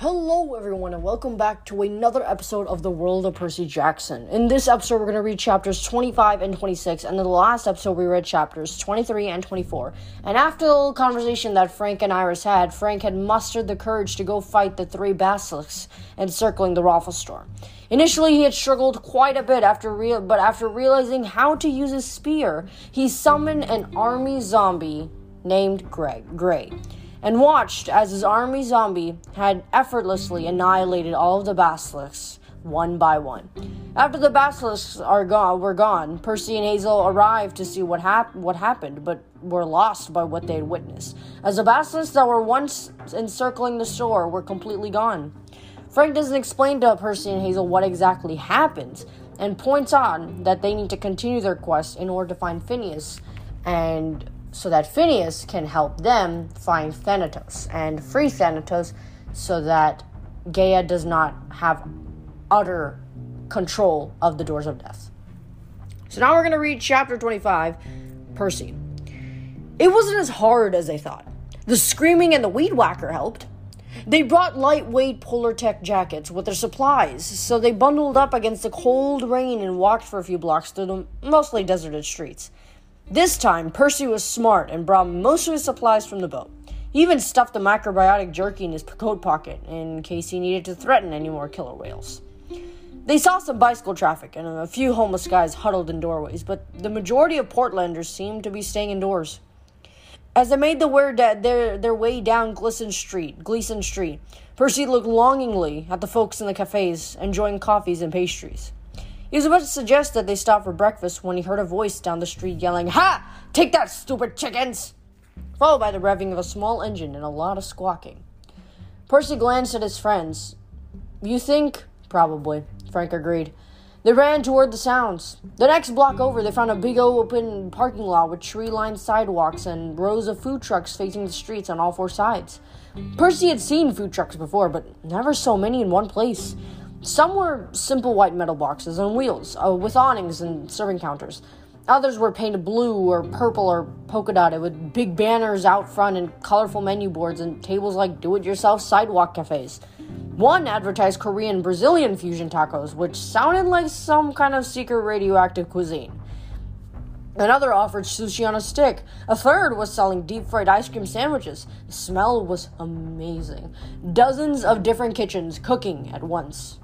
Hello, everyone, and welcome back to another episode of The World of Percy Jackson. In this episode, we're going to read chapters 25 and 26, and in the last episode, we read chapters 23 and 24. And after the little conversation that Frank and Iris had, Frank had mustered the courage to go fight the three basilisks encircling the Raffle store. Initially, he had struggled quite a bit after real, but after realizing how to use his spear, he summoned an army zombie named Greg Gray and watched as his army zombie had effortlessly annihilated all of the basilisks one by one. After the basilisks are gone, were gone, Percy and Hazel arrived to see what, hap- what happened, but were lost by what they had witnessed, as the basilisks that were once encircling the store were completely gone. Frank doesn't explain to Percy and Hazel what exactly happened, and points out that they need to continue their quest in order to find Phineas and so that Phineas can help them find Thanatos and free Thanatos so that Gaia does not have utter control of the doors of death. So now we're going to read chapter 25 Percy. It wasn't as hard as they thought. The screaming and the weed whacker helped. They brought lightweight Polartec jackets with their supplies, so they bundled up against the cold rain and walked for a few blocks through the mostly deserted streets. This time, Percy was smart and brought most of his supplies from the boat. He even stuffed the macrobiotic jerky in his coat pocket in case he needed to threaten any more killer whales. They saw some bicycle traffic and a few homeless guys huddled in doorways, but the majority of Portlanders seemed to be staying indoors. As they made the their, their way down Glisan Street, Glisan Street, Percy looked longingly at the folks in the cafes enjoying coffees and pastries. He was about to suggest that they stop for breakfast when he heard a voice down the street yelling, Ha! Take that, stupid chickens! Followed by the revving of a small engine and a lot of squawking. Percy glanced at his friends. You think? Probably, Frank agreed. They ran toward the sounds. The next block over, they found a big open parking lot with tree lined sidewalks and rows of food trucks facing the streets on all four sides. Percy had seen food trucks before, but never so many in one place. Some were simple white metal boxes on wheels, uh, with awnings and serving counters. Others were painted blue or purple or polka dotted with big banners out front and colorful menu boards and tables like do it yourself sidewalk cafes. One advertised Korean Brazilian fusion tacos, which sounded like some kind of secret radioactive cuisine. Another offered sushi on a stick. A third was selling deep fried ice cream sandwiches. The smell was amazing. Dozens of different kitchens cooking at once.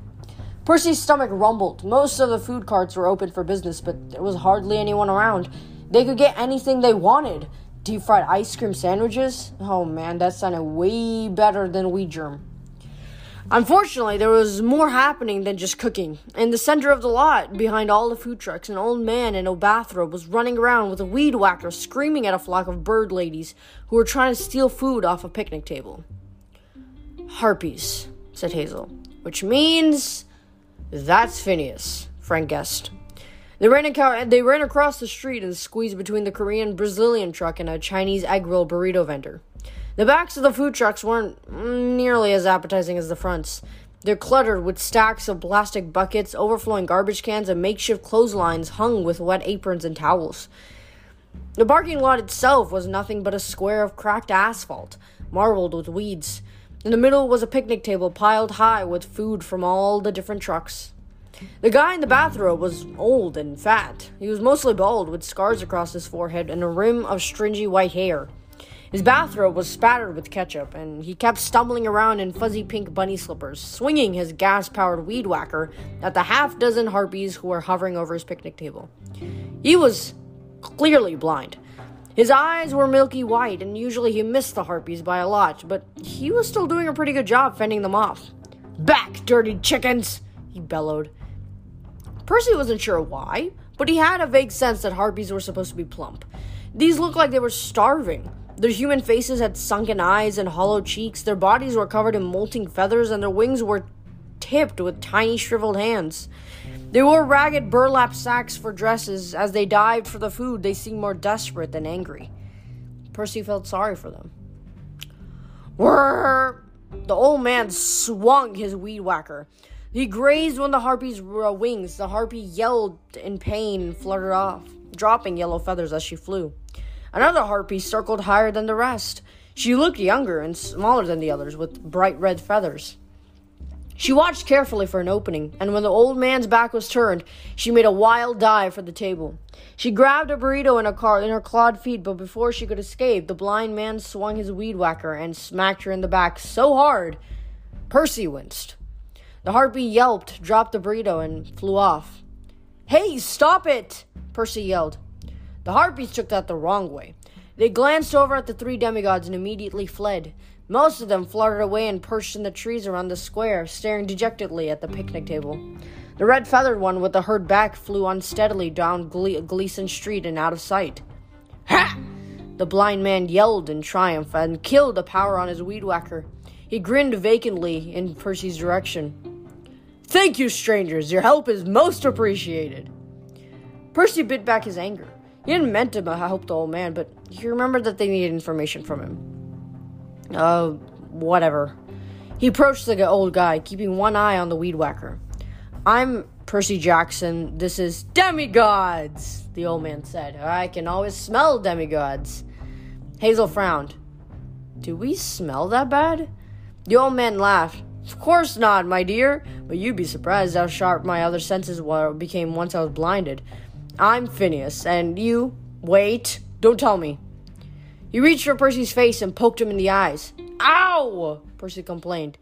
Percy's stomach rumbled. Most of the food carts were open for business, but there was hardly anyone around. They could get anything they wanted. Deep fried ice cream sandwiches? Oh man, that sounded way better than Wheat Germ. Unfortunately, there was more happening than just cooking. In the center of the lot, behind all the food trucks, an old man in a bathrobe was running around with a weed whacker screaming at a flock of bird ladies who were trying to steal food off a picnic table. Harpies, said Hazel, which means that's Phineas, Frank guessed. They ran, ac- they ran across the street and squeezed between the Korean Brazilian truck and a Chinese egg roll burrito vendor. The backs of the food trucks weren't nearly as appetizing as the fronts. They're cluttered with stacks of plastic buckets, overflowing garbage cans, and makeshift clotheslines hung with wet aprons and towels. The parking lot itself was nothing but a square of cracked asphalt, marbled with weeds. In the middle was a picnic table piled high with food from all the different trucks. The guy in the bathrobe was old and fat. He was mostly bald, with scars across his forehead and a rim of stringy white hair. His bathrobe was spattered with ketchup, and he kept stumbling around in fuzzy pink bunny slippers, swinging his gas powered weed whacker at the half dozen harpies who were hovering over his picnic table. He was clearly blind. His eyes were milky white, and usually he missed the harpies by a lot, but he was still doing a pretty good job fending them off. Back, dirty chickens! he bellowed. Percy wasn't sure why, but he had a vague sense that harpies were supposed to be plump. These looked like they were starving. Their human faces had sunken eyes and hollow cheeks, their bodies were covered in molting feathers, and their wings were tipped with tiny shriveled hands. They wore ragged burlap sacks for dresses. As they dived for the food, they seemed more desperate than angry. Percy felt sorry for them. Whirr! The old man swung his weed whacker. He grazed one of the harpy's wings. The harpy yelled in pain and fluttered off, dropping yellow feathers as she flew. Another harpy circled higher than the rest. She looked younger and smaller than the others, with bright red feathers. She watched carefully for an opening, and when the old man's back was turned, she made a wild dive for the table. She grabbed a burrito in her car in her clawed feet, but before she could escape, the blind man swung his weed whacker and smacked her in the back so hard, Percy winced. The harpy yelped, dropped the burrito, and flew off. Hey, stop it! Percy yelled. The harpies took that the wrong way. They glanced over at the three demigods and immediately fled. Most of them fluttered away and perched in the trees around the square, staring dejectedly at the picnic table. The red feathered one with the hurt back flew unsteadily down Gle- Glisan Street and out of sight. Ha! The blind man yelled in triumph and killed the power on his weed whacker. He grinned vacantly in Percy's direction. Thank you, strangers. Your help is most appreciated. Percy bit back his anger. He didn't meant to help the old man, but he remembered that they needed information from him. Uh, whatever. He approached the old guy, keeping one eye on the weed whacker. I'm Percy Jackson. This is demigods, the old man said. I can always smell demigods. Hazel frowned. Do we smell that bad? The old man laughed. Of course not, my dear, but you'd be surprised how sharp my other senses became once I was blinded. I'm Phineas, and you. Wait, don't tell me. He reached for Percy's face and poked him in the eyes. Ow! Percy complained.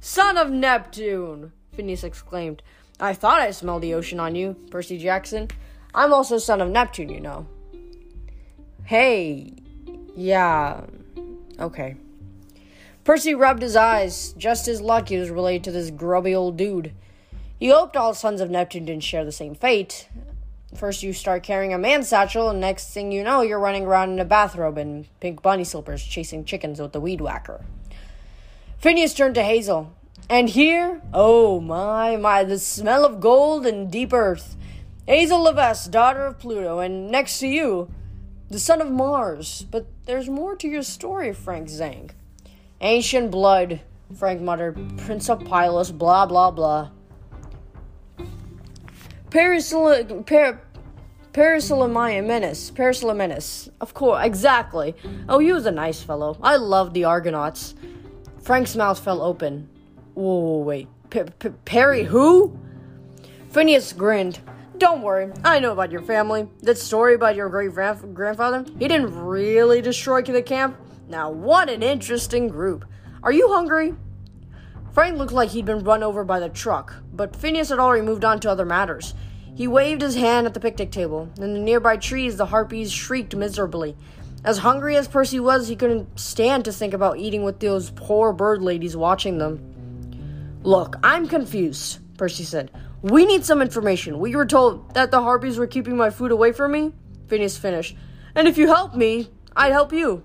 Son of Neptune! Phineas exclaimed. I thought I smelled the ocean on you, Percy Jackson. I'm also son of Neptune, you know. Hey, yeah, okay. Percy rubbed his eyes. Just as lucky he was related to this grubby old dude. He hoped all sons of Neptune didn't share the same fate. First, you start carrying a man satchel, and next thing you know, you're running around in a bathrobe and pink bunny slippers chasing chickens with the weed whacker. Phineas turned to Hazel. And here, oh my, my, the smell of gold and deep earth. Hazel Levesque, daughter of Pluto, and next to you, the son of Mars. But there's more to your story, Frank Zhang. Ancient blood, Frank muttered. Prince of Pylos, blah, blah, blah. Per- Perisolamenus. Perisolamenus. Of course, exactly. Oh, he was a nice fellow. I love the Argonauts. Frank's mouth fell open. Whoa, wait. Perry who? Phineas grinned. Don't worry, I know about your family. That story about your great grandfather, he didn't really destroy the camp. Now, what an interesting group. Are you hungry? Frank looked like he'd been run over by the truck, but Phineas had already moved on to other matters. He waved his hand at the picnic table. In the nearby trees, the harpies shrieked miserably. As hungry as Percy was, he couldn't stand to think about eating with those poor bird ladies watching them. Look, I'm confused, Percy said. We need some information. We were told that the harpies were keeping my food away from me. Phineas finished. And if you help me, I'd help you.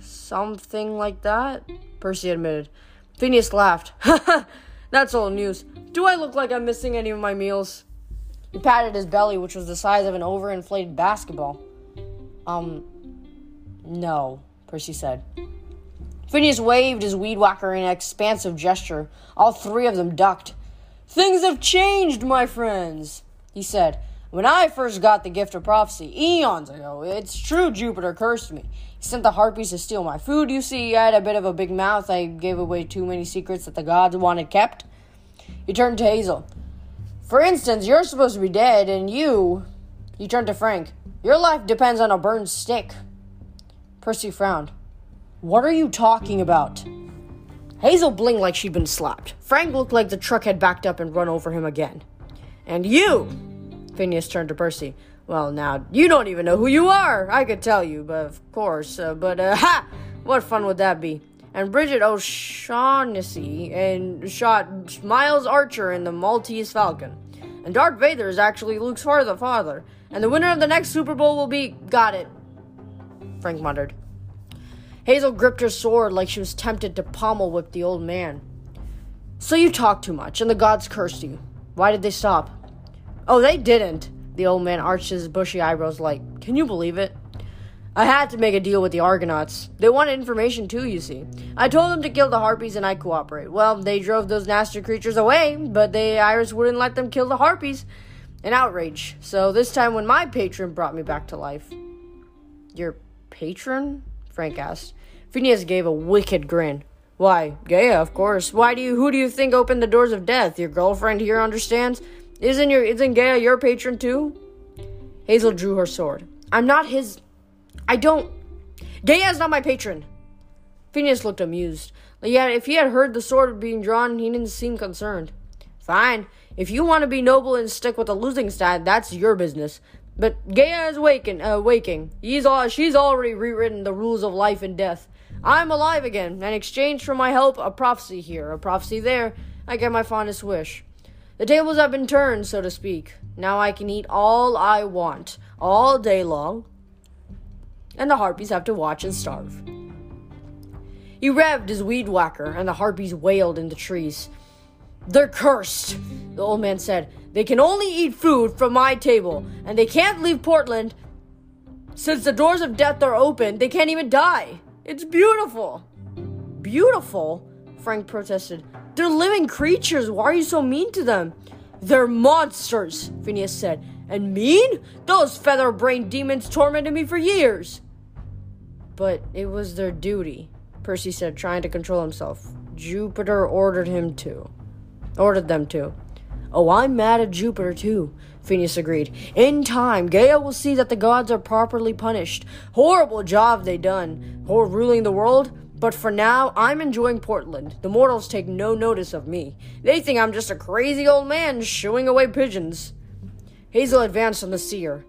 Something like that, Percy admitted. Phineas laughed. That's old news. Do I look like I'm missing any of my meals? He patted his belly, which was the size of an overinflated basketball. Um, no, Percy said. Phineas waved his weed whacker in an expansive gesture. All three of them ducked. Things have changed, my friends, he said. When I first got the gift of prophecy, eons ago, it's true Jupiter cursed me. He sent the harpies to steal my food. You see, I had a bit of a big mouth. I gave away too many secrets that the gods wanted kept. He turned to Hazel. For instance, you're supposed to be dead, and you. He turned to Frank. Your life depends on a burned stick. Percy frowned. What are you talking about? Hazel blinked like she'd been slapped. Frank looked like the truck had backed up and run over him again. And you! Phineas turned to Percy. Well, now, you don't even know who you are! I could tell you, but of course. Uh, but, uh, ha! What fun would that be? And Brigid O'Shaughnessy and shot Miles Archer in the Maltese Falcon. And Darth Vader is actually Luke's father, father. And the winner of the next Super Bowl will be. Got it. Frank muttered. Hazel gripped her sword like she was tempted to pommel whip the old man. So you talk too much, and the gods cursed you. Why did they stop? Oh, they didn't. The old man arched his bushy eyebrows like, Can you believe it? I had to make a deal with the Argonauts. They wanted information too, you see. I told them to kill the Harpies and I'd cooperate. Well, they drove those nasty creatures away, but the Iris wouldn't let them kill the Harpies. An outrage. So this time when my patron brought me back to life. Your patron? Frank asked. Phineas gave a wicked grin. Why, Gaia, of course. Why do you who do you think opened the doors of death? Your girlfriend here understands? Isn't your isn't Gaia your patron too? Hazel drew her sword. I'm not his I don't Gaia is not my patron. Phineas looked amused. Yet if he had heard the sword being drawn, he didn't seem concerned. Fine. If you want to be noble and stick with the losing side, that's your business. But Gaia is waking. Uh, waking. He's all. She's already rewritten the rules of life and death. I'm alive again. In exchange for my help, a prophecy here, a prophecy there. I get my fondest wish. The tables have been turned, so to speak. Now I can eat all I want, all day long. And the harpies have to watch and starve. He revved his weed whacker, and the harpies wailed in the trees. They're cursed, the old man said. They can only eat food from my table, and they can't leave Portland. Since the doors of death are open, they can't even die. It's beautiful. Beautiful? Frank protested. They're living creatures. Why are you so mean to them? They're monsters, Phineas said. And mean? Those feather brained demons tormented me for years. But it was their duty, Percy said, trying to control himself. Jupiter ordered him to ordered them to. Oh, I'm mad at Jupiter too, Phineas agreed. In time, Gaia will see that the gods are properly punished. Horrible job they done, or ruling the world. But for now, I'm enjoying Portland. The mortals take no notice of me. They think I'm just a crazy old man shooing away pigeons. Hazel advanced on the seer.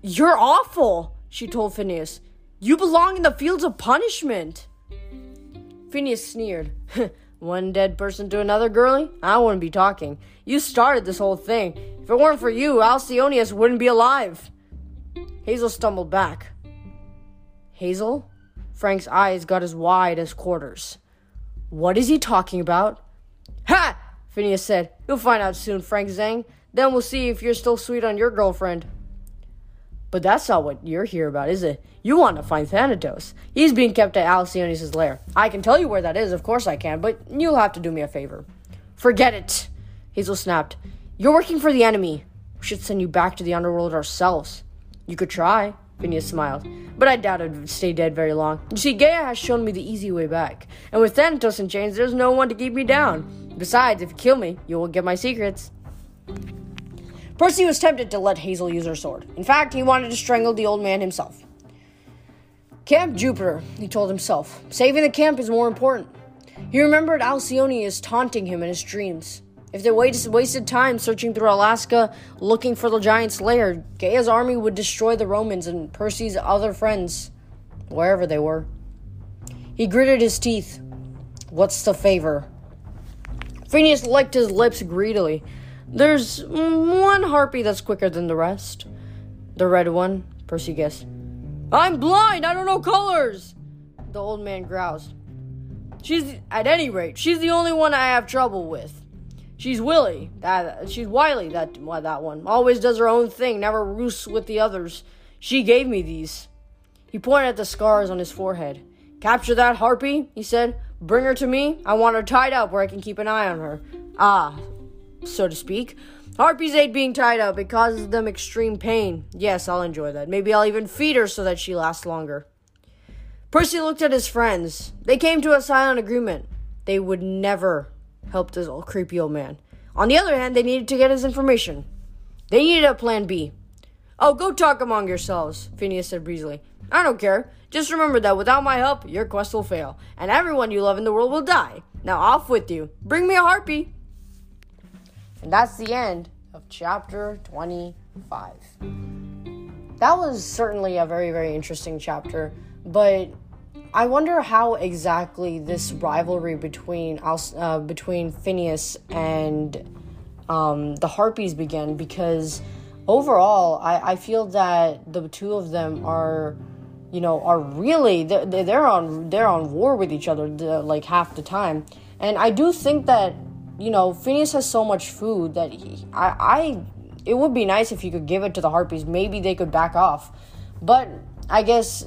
You're awful, she told Phineas. You belong in the fields of punishment. Phineas sneered. One dead person to another, girlie? I wouldn't be talking. You started this whole thing. If it weren't for you, Alcyoneus wouldn't be alive. Hazel stumbled back. Hazel? Frank's eyes got as wide as quarters. What is he talking about? Ha! Phineas said. You'll find out soon, Frank Zhang. Then we'll see if you're still sweet on your girlfriend. But that's not what you're here about, is it? You want to find Thanatos. He's being kept at Alcyoneus' lair. I can tell you where that is, of course I can, but you'll have to do me a favor. Forget it, Hazel snapped. You're working for the enemy. We should send you back to the underworld ourselves. You could try, Phineas smiled, but I doubt would stay dead very long. You see, Gaia has shown me the easy way back, and with Thanatos in chains, there's no one to keep me down. Besides, if you kill me, you won't get my secrets. Percy was tempted to let Hazel use her sword. In fact, he wanted to strangle the old man himself. Camp Jupiter, he told himself. Saving the camp is more important. He remembered Alcyoneus taunting him in his dreams. If they wasted time searching through Alaska looking for the giant's lair, Gaia's army would destroy the Romans and Percy's other friends, wherever they were. He gritted his teeth. What's the favor? Phineas licked his lips greedily. There's one harpy that's quicker than the rest. The red one, Percy guessed. I'm blind, I don't know colors! The old man groused. She's, at any rate, she's the only one I have trouble with. She's Willie, that, she's Wiley, that, that one. Always does her own thing, never roosts with the others. She gave me these. He pointed at the scars on his forehead. Capture that harpy, he said. Bring her to me. I want her tied up where I can keep an eye on her. Ah, so to speak. Harpies hate being tied up. It causes them extreme pain. Yes, I'll enjoy that. Maybe I'll even feed her so that she lasts longer. Percy looked at his friends. They came to a silent agreement. They would never help this old creepy old man. On the other hand, they needed to get his information. They needed a plan B. Oh, go talk among yourselves, Phineas said breezily. I don't care. Just remember that without my help, your quest will fail, and everyone you love in the world will die. Now off with you. Bring me a harpy. And that's the end of chapter 25. That was certainly a very, very interesting chapter, but I wonder how exactly this rivalry between uh, between Phineas and um, the Harpies began because overall, I, I feel that the two of them are, you know, are really they're, they're on they're on war with each other like half the time, and I do think that you know, Phineas has so much food that he, I, I, it would be nice if you could give it to the Harpies. Maybe they could back off, but I guess,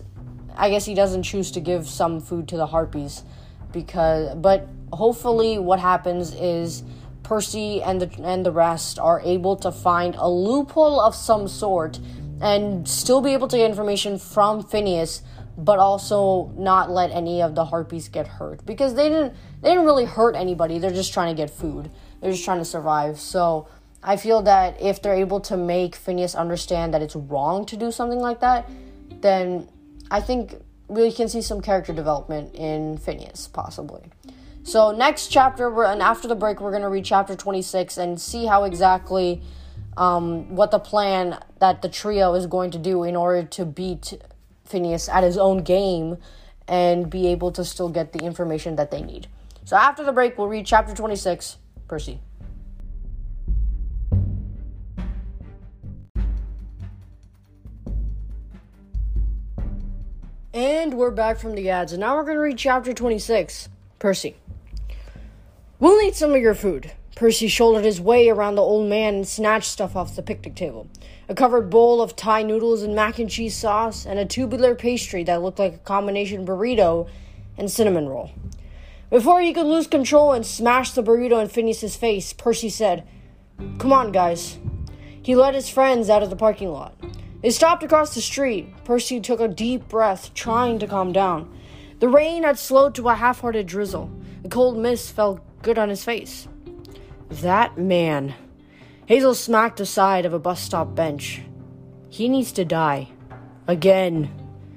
I guess he doesn't choose to give some food to the Harpies because, but hopefully, what happens is Percy and the and the rest are able to find a loophole of some sort and still be able to get information from Phineas but also not let any of the harpies get hurt because they didn't they didn't really hurt anybody. They're just trying to get food. They're just trying to survive. So I feel that if they're able to make Phineas understand that it's wrong to do something like that, then I think we can see some character development in Phineas, possibly. So next chapter, we're, and after the break, we're going to read chapter 26 and see how exactly um, what the plan that the trio is going to do in order to beat Phineas at his own game and be able to still get the information that they need. So after the break, we'll read chapter 26. Percy. And we're back from the ads, and now we're going to read chapter 26. Percy. We'll need some of your food. Percy shouldered his way around the old man and snatched stuff off the picnic table a covered bowl of Thai noodles and mac and cheese sauce, and a tubular pastry that looked like a combination burrito and cinnamon roll. Before he could lose control and smash the burrito in Phineas's face, Percy said, Come on, guys. He led his friends out of the parking lot. They stopped across the street. Percy took a deep breath, trying to calm down. The rain had slowed to a half hearted drizzle. The cold mist felt good on his face. That man. Hazel smacked the side of a bus stop bench. He needs to die. Again.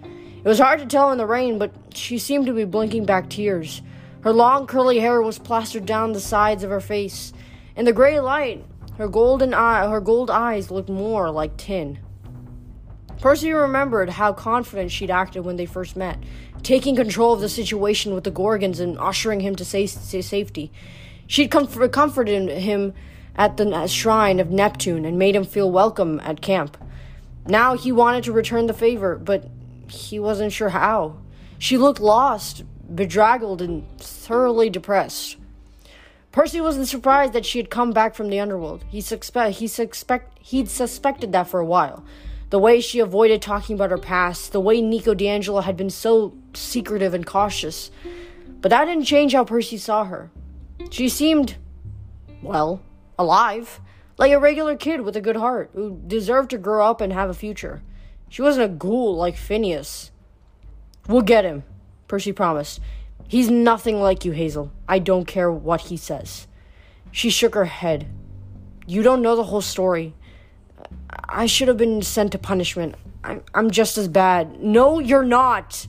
It was hard to tell in the rain, but she seemed to be blinking back tears. Her long curly hair was plastered down the sides of her face. In the gray light, her golden eye, her gold eyes looked more like tin. Percy remembered how confident she'd acted when they first met, taking control of the situation with the Gorgons and ushering him to safety. She'd comf- comforted him at the shrine of Neptune and made him feel welcome at camp. Now he wanted to return the favor, but he wasn't sure how. She looked lost, bedraggled, and thoroughly depressed. Percy wasn't surprised that she had come back from the underworld. He suspect he suspect he'd suspected that for a while, the way she avoided talking about her past, the way Nico di Angelo had been so secretive and cautious. But that didn't change how Percy saw her. She seemed, well, alive, like a regular kid with a good heart who deserved to grow up and have a future. She wasn't a ghoul like Phineas. We'll get him, Percy promised. He's nothing like you, Hazel. I don't care what he says. She shook her head. You don't know the whole story. I should have been sent to punishment. I'm, I'm just as bad. No, you're not.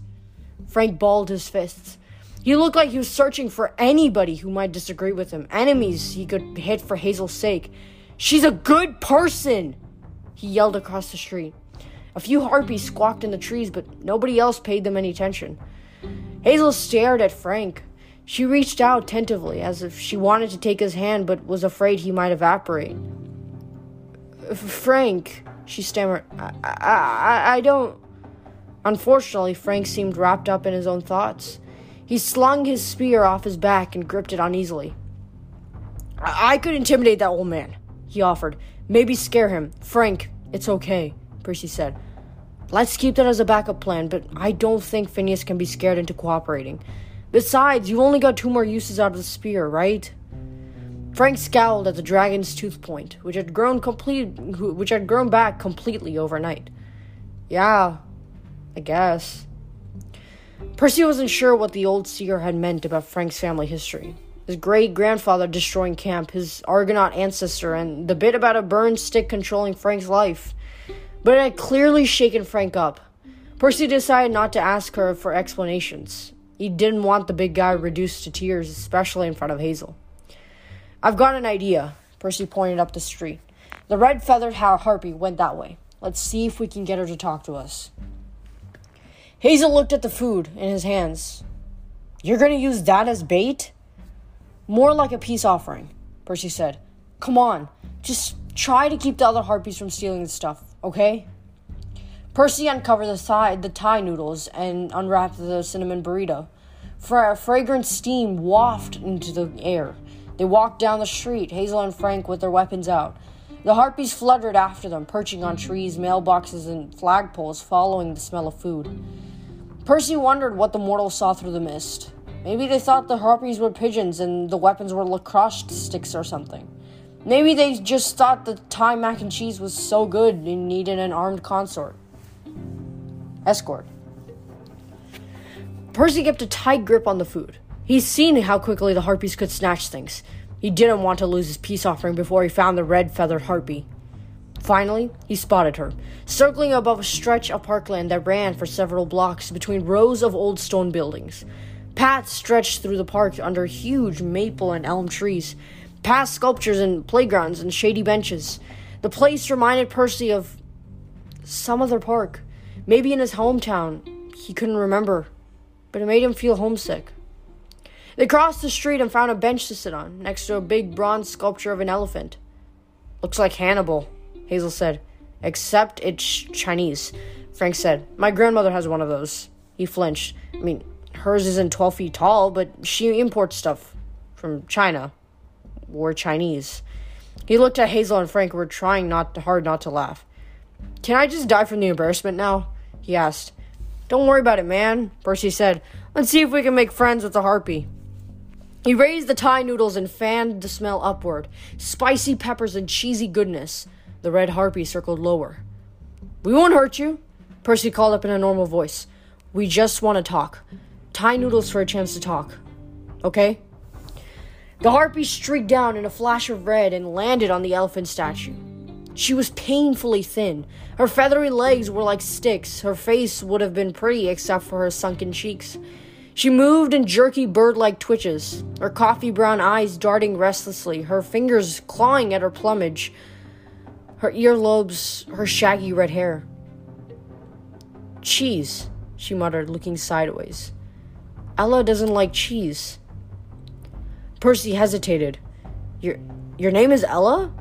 Frank balled his fists. He looked like he was searching for anybody who might disagree with him, enemies he could hit for Hazel's sake. She's a good person, he yelled across the street. A few harpies squawked in the trees, but nobody else paid them any attention. Hazel stared at Frank. She reached out tentatively, as if she wanted to take his hand, but was afraid he might evaporate. Frank, she stammered. I, I, I don't. Unfortunately, Frank seemed wrapped up in his own thoughts. He slung his spear off his back and gripped it uneasily. I, I could intimidate that old man, he offered. Maybe scare him. Frank, it's okay, Percy said. Let's keep that as a backup plan, but I don't think Phineas can be scared into cooperating. Besides, you've only got two more uses out of the spear, right? Frank scowled at the dragon's tooth point, which had grown complete, which had grown back completely overnight. Yeah, I guess. Percy wasn't sure what the old seer had meant about Frank's family history. His great grandfather destroying camp, his Argonaut ancestor, and the bit about a burned stick controlling Frank's life. But it had clearly shaken Frank up. Percy decided not to ask her for explanations. He didn't want the big guy reduced to tears, especially in front of Hazel. I've got an idea, Percy pointed up the street. The red feathered harpy went that way. Let's see if we can get her to talk to us. Hazel looked at the food in his hands. You're going to use that as bait? More like a peace offering, Percy said. Come on, just try to keep the other harpies from stealing the stuff, okay? Percy uncovered the Thai, the Thai noodles and unwrapped the cinnamon burrito. Fra- fragrant steam wafted into the air. They walked down the street, Hazel and Frank with their weapons out. The harpies fluttered after them, perching on trees, mailboxes, and flagpoles, following the smell of food. Percy wondered what the mortals saw through the mist. Maybe they thought the harpies were pigeons and the weapons were lacrosse sticks or something. Maybe they just thought the Thai mac and cheese was so good they needed an armed consort. Escort. Percy kept a tight grip on the food. He's seen how quickly the harpies could snatch things. He didn't want to lose his peace offering before he found the red feathered harpy. Finally, he spotted her, circling above a stretch of parkland that ran for several blocks between rows of old stone buildings. Paths stretched through the park under huge maple and elm trees, past sculptures and playgrounds and shady benches. The place reminded Percy of some other park, maybe in his hometown. He couldn't remember, but it made him feel homesick. They crossed the street and found a bench to sit on, next to a big bronze sculpture of an elephant. Looks like Hannibal, Hazel said. Except it's Chinese, Frank said. My grandmother has one of those. He flinched. I mean, hers isn't 12 feet tall, but she imports stuff from China. We're Chinese. He looked at Hazel and Frank, who were trying not hard not to laugh. Can I just die from the embarrassment now? He asked. Don't worry about it, man, Percy said. Let's see if we can make friends with the harpy. He raised the Thai noodles and fanned the smell upward. Spicy peppers and cheesy goodness. The red harpy circled lower. We won't hurt you, Percy called up in a normal voice. We just want to talk. Thai noodles for a chance to talk. Okay? The harpy streaked down in a flash of red and landed on the elephant statue. She was painfully thin. Her feathery legs were like sticks. Her face would have been pretty except for her sunken cheeks. She moved in jerky bird like twitches, her coffee brown eyes darting restlessly, her fingers clawing at her plumage, her earlobes, her shaggy red hair. Cheese, she muttered, looking sideways. Ella doesn't like cheese. Percy hesitated. Your your name is Ella?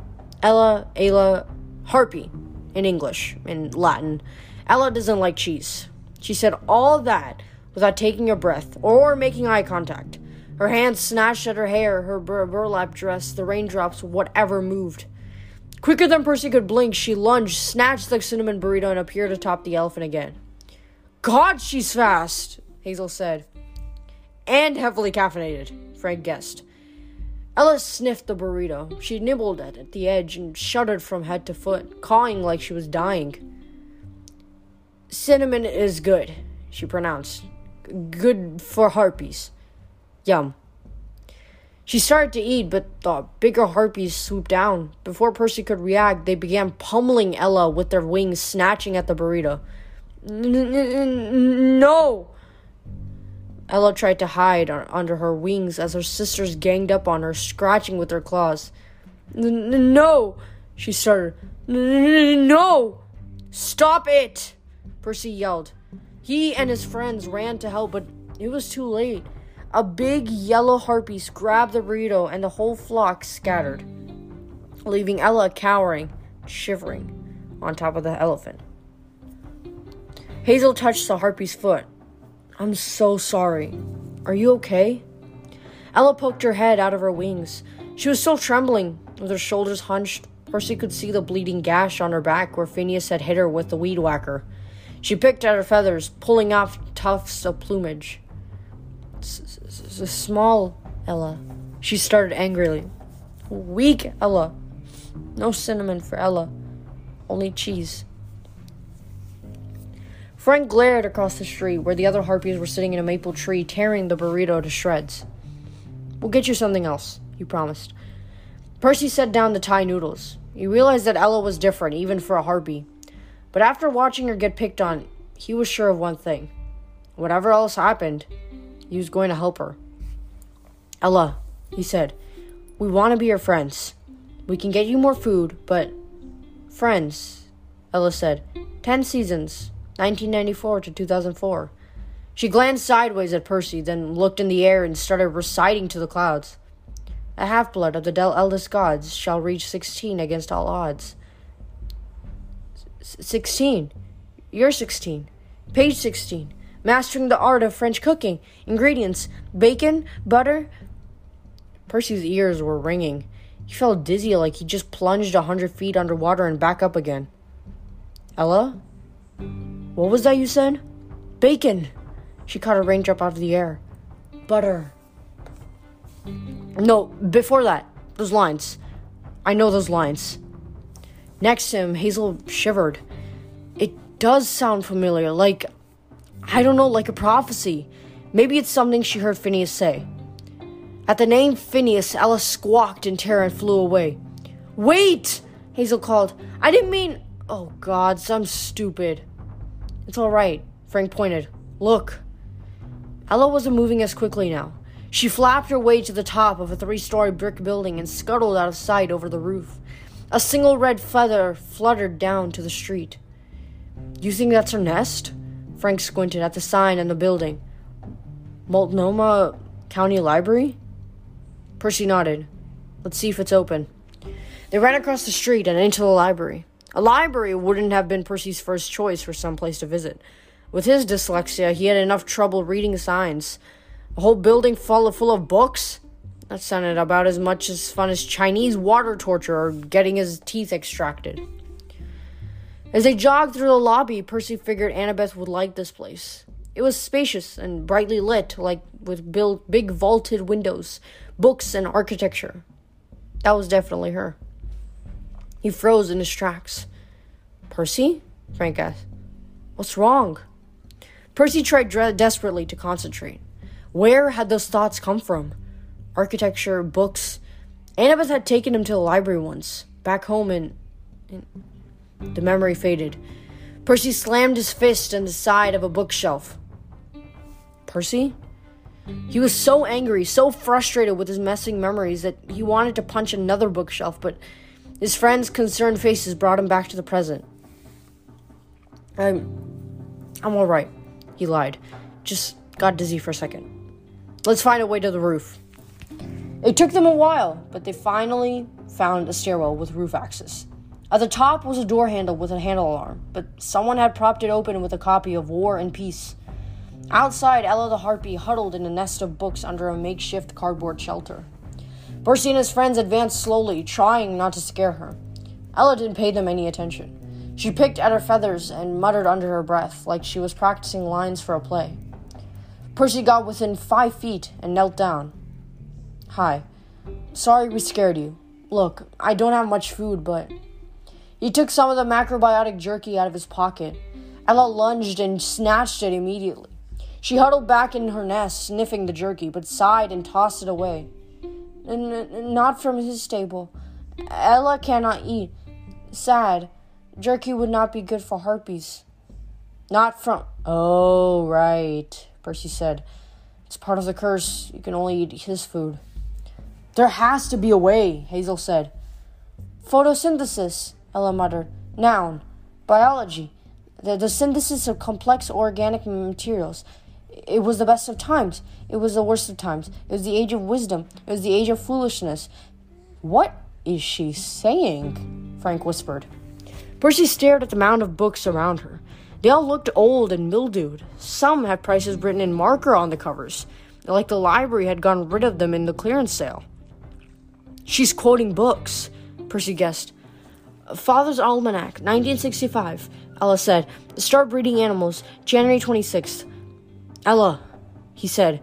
Ella, Ayla, Harpy, in English, in Latin. Ella doesn't like cheese. She said all that without taking a breath or making eye contact. Her hands snatched at her hair, her bur- burlap dress, the raindrops, whatever moved. Quicker than Percy could blink, she lunged, snatched the cinnamon burrito, and appeared atop the elephant again. God, she's fast, Hazel said. And heavily caffeinated, Frank guessed. Ella sniffed the burrito. She nibbled at, at the edge and shuddered from head to foot, cawing like she was dying. Cinnamon is good, she pronounced, good for harpies. Yum. She started to eat, but the bigger harpies swooped down. Before Percy could react, they began pummeling Ella with their wings, snatching at the burrito. No! Ella tried to hide under her wings as her sisters ganged up on her, scratching with their claws. No! She started. No! Stop it! Percy yelled. He and his friends ran to help, but it was too late. A big yellow harpy grabbed the burrito, and the whole flock scattered, leaving Ella cowering, shivering, on top of the elephant. Hazel touched the harpy's foot. I'm so sorry. Are you okay? Ella poked her head out of her wings. She was still trembling, with her shoulders hunched. Percy could see the bleeding gash on her back where Phineas had hit her with the weed whacker. She picked at her feathers, pulling off tufts of plumage. Small, Ella. She started angrily. Weak, Ella. No cinnamon for Ella. Only cheese. Frank glared across the street where the other harpies were sitting in a maple tree tearing the burrito to shreds. We'll get you something else, he promised. Percy set down the Thai noodles. He realized that Ella was different, even for a harpy. But after watching her get picked on, he was sure of one thing. Whatever else happened, he was going to help her. Ella, he said, we want to be your friends. We can get you more food, but. Friends, Ella said. Ten seasons, 1994 to 2004. She glanced sideways at Percy, then looked in the air and started reciting to the clouds. A half blood of the Del eldest gods shall reach sixteen against all odds. 16. You're 16. Page 16. Mastering the art of French cooking. Ingredients bacon, butter. Percy's ears were ringing. He felt dizzy like he just plunged a hundred feet underwater and back up again. Ella? What was that you said? Bacon! She caught a raindrop out of the air. Butter. No, before that, those lines. I know those lines. Next to him, Hazel shivered. It does sound familiar, like, I don't know, like a prophecy. Maybe it's something she heard Phineas say. At the name Phineas, Ella squawked in terror and flew away. Wait! Hazel called. I didn't mean. Oh, God, I'm stupid. It's all right, Frank pointed. Look. Ella wasn't moving as quickly now. She flapped her way to the top of a three story brick building and scuttled out of sight over the roof. A single red feather fluttered down to the street. You think that's her nest? Frank squinted at the sign on the building. Multnomah County Library? Percy nodded. Let's see if it's open. They ran across the street and into the library. A library wouldn't have been Percy's first choice for some place to visit. With his dyslexia, he had enough trouble reading signs. A whole building full of, full of books? That sounded about as much as fun as Chinese water torture or getting his teeth extracted. As they jogged through the lobby, Percy figured Annabeth would like this place. It was spacious and brightly lit, like with big vaulted windows, books, and architecture. That was definitely her. He froze in his tracks. Percy? Frank asked. What's wrong? Percy tried desperately to concentrate. Where had those thoughts come from? Architecture, books. Annabeth had taken him to the library once, back home and, in... The memory faded. Percy slammed his fist in the side of a bookshelf. Percy? He was so angry, so frustrated with his messing memories that he wanted to punch another bookshelf, but his friends' concerned faces brought him back to the present. I'm. I'm alright, he lied. Just got dizzy for a second. Let's find a way to the roof. It took them a while, but they finally found a stairwell with roof access. At the top was a door handle with a handle alarm, but someone had propped it open with a copy of War and Peace. Outside, Ella the Harpy huddled in a nest of books under a makeshift cardboard shelter. Percy and his friends advanced slowly, trying not to scare her. Ella didn't pay them any attention. She picked at her feathers and muttered under her breath, like she was practicing lines for a play. Percy got within five feet and knelt down. Hi. Sorry we scared you. Look, I don't have much food, but. He took some of the macrobiotic jerky out of his pocket. Ella lunged and snatched it immediately. She huddled back in her nest, sniffing the jerky, but sighed and tossed it away. Not from his stable. Ella cannot eat. Sad. Jerky would not be good for harpies. Not from. Oh, right, Percy said. It's part of the curse. You can only eat his food. There has to be a way, Hazel said. Photosynthesis, Ella muttered. Noun. Biology. The, the synthesis of complex organic materials. It was the best of times. It was the worst of times. It was the age of wisdom. It was the age of foolishness. What is she saying? Frank whispered. Percy stared at the mound of books around her. They all looked old and mildewed. Some had prices written in marker on the covers, like the library had gotten rid of them in the clearance sale. She's quoting books, Percy guessed. Father's Almanac, 1965, Ella said. Start breeding animals, January 26th. Ella, he said,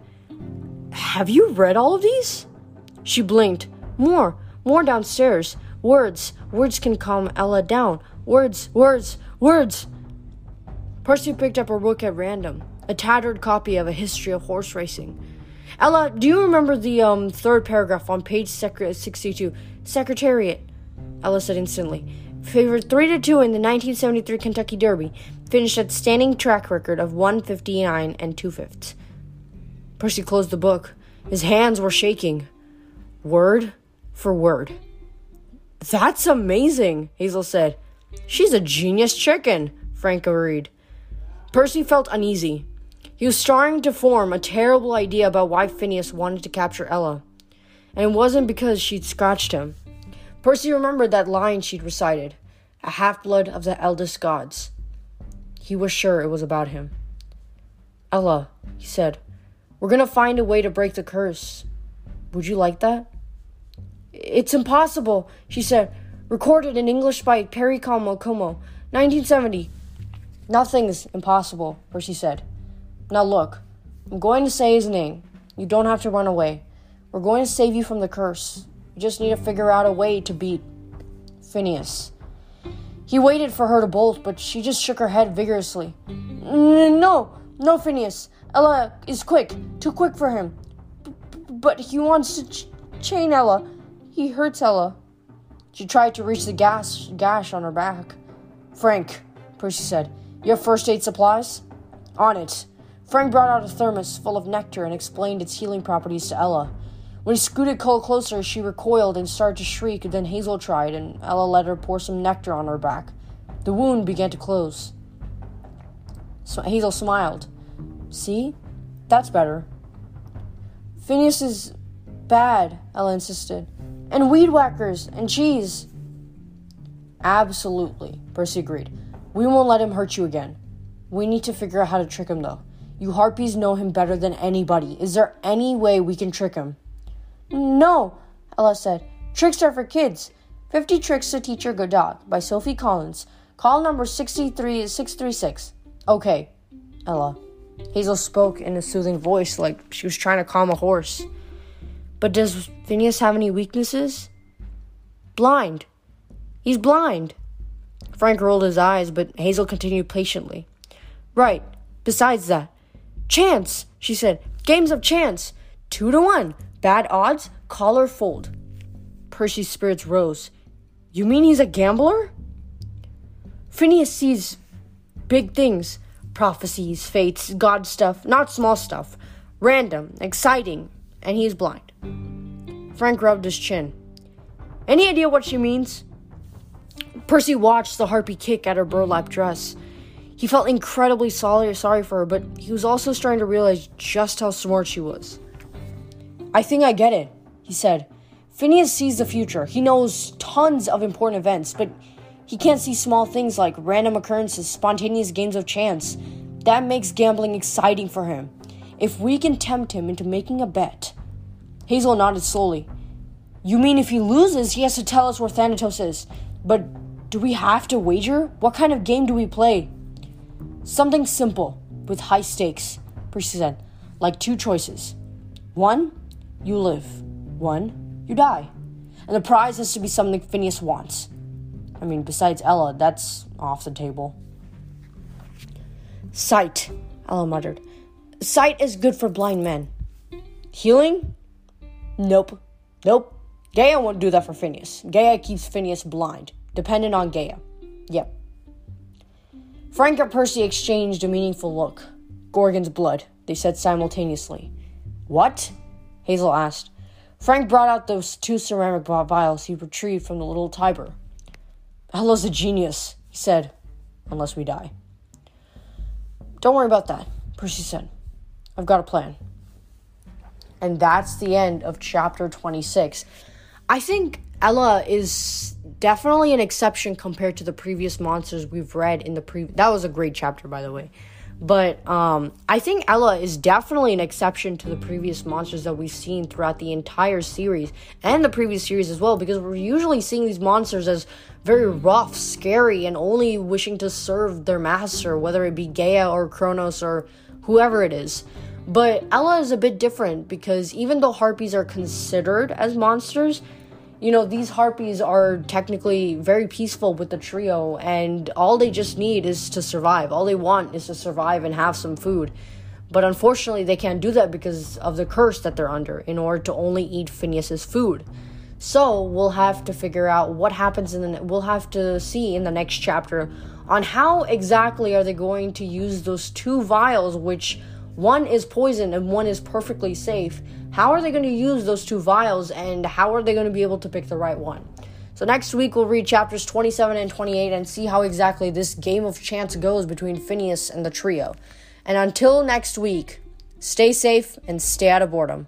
have you read all of these? She blinked. More, more downstairs. Words, words can calm Ella down. Words, words, words. Percy picked up a book at random, a tattered copy of a history of horse racing. Ella, do you remember the um, third paragraph on page 62? Secretariat, Ella said instantly. Favored 3 to 2 in the 1973 Kentucky Derby, finished at standing track record of 159 and 2 fifths. Percy closed the book. His hands were shaking. Word for word. That's amazing, Hazel said. She's a genius chicken, Frank agreed. Percy felt uneasy. He was starting to form a terrible idea about why Phineas wanted to capture Ella. And it wasn't because she'd scratched him. Percy remembered that line she'd recited a half blood of the eldest gods. He was sure it was about him. Ella, he said, we're gonna find a way to break the curse. Would you like that? It's impossible, she said. Recorded in English by Perry Como Como, 1970. Nothing's impossible, Percy said. Now look, I'm going to say his name. You don't have to run away. We're going to save you from the curse. You just need to figure out a way to beat Phineas. He waited for her to bolt, but she just shook her head vigorously. No, no, Phineas. Ella is quick, too quick for him. But he wants to ch- chain Ella. He hurts Ella. She tried to reach the gas gash on her back. Frank, Percy said, you have first aid supplies? On it. Frank brought out a thermos full of nectar and explained its healing properties to Ella. When he scooted Cole closer, she recoiled and started to shriek. Then Hazel tried, and Ella let her pour some nectar on her back. The wound began to close. So Hazel smiled. See? That's better. Phineas is bad, Ella insisted. And weed whackers and cheese. Absolutely, Percy agreed. We won't let him hurt you again. We need to figure out how to trick him, though. You harpies know him better than anybody. Is there any way we can trick him? No, Ella said. Tricks are for kids. 50 Tricks to Teach Your Good Dog by Sophie Collins. Call number 63636. Okay, Ella. Hazel spoke in a soothing voice like she was trying to calm a horse. But does Phineas have any weaknesses? Blind. He's blind. Frank rolled his eyes, but Hazel continued patiently. Right. Besides that, chance, she said. Games of chance. Two to one. Bad odds, call or fold. Percy's spirits rose. You mean he's a gambler? Phineas sees big things prophecies, fates, God stuff, not small stuff. Random, exciting, and he's blind. Frank rubbed his chin. Any idea what she means? Percy watched the harpy kick at her burlap dress. He felt incredibly sorry, for her, but he was also starting to realize just how smart she was. I think I get it, he said. Phineas sees the future. He knows tons of important events, but he can't see small things like random occurrences, spontaneous games of chance. That makes gambling exciting for him. If we can tempt him into making a bet. Hazel nodded slowly. You mean if he loses, he has to tell us where Thanatos is? But do we have to wager? What kind of game do we play? Something simple, with high stakes, said, like two choices. One, you live. One, you die. And the prize has to be something Phineas wants. I mean, besides Ella, that's off the table. Sight, Ella muttered. Sight is good for blind men. Healing? Nope. Nope. Gaia won't do that for Phineas. Gaia keeps Phineas blind, dependent on Gaia. Yep. Frank and Percy exchanged a meaningful look. Gorgon's blood, they said simultaneously. What? Hazel asked. Frank brought out those two ceramic vials he retrieved from the little Tiber. Ella's a genius, he said, unless we die. Don't worry about that, Percy said. I've got a plan. And that's the end of chapter 26. I think Ella is definitely an exception compared to the previous monsters we've read in the pre That was a great chapter by the way. But um, I think Ella is definitely an exception to the previous monsters that we've seen throughout the entire series and the previous series as well, because we're usually seeing these monsters as very rough, scary, and only wishing to serve their master, whether it be Gaia or Kronos or whoever it is. But Ella is a bit different because even though harpies are considered as monsters, you know, these harpies are technically very peaceful with the trio, and all they just need is to survive. All they want is to survive and have some food. But unfortunately, they can't do that because of the curse that they're under in order to only eat Phineas's food. So we'll have to figure out what happens in the. We'll have to see in the next chapter on how exactly are they going to use those two vials, which one is poison and one is perfectly safe. How are they going to use those two vials and how are they going to be able to pick the right one? So next week we'll read chapters 27 and 28 and see how exactly this game of chance goes between Phineas and the trio. And until next week, stay safe and stay out of boredom.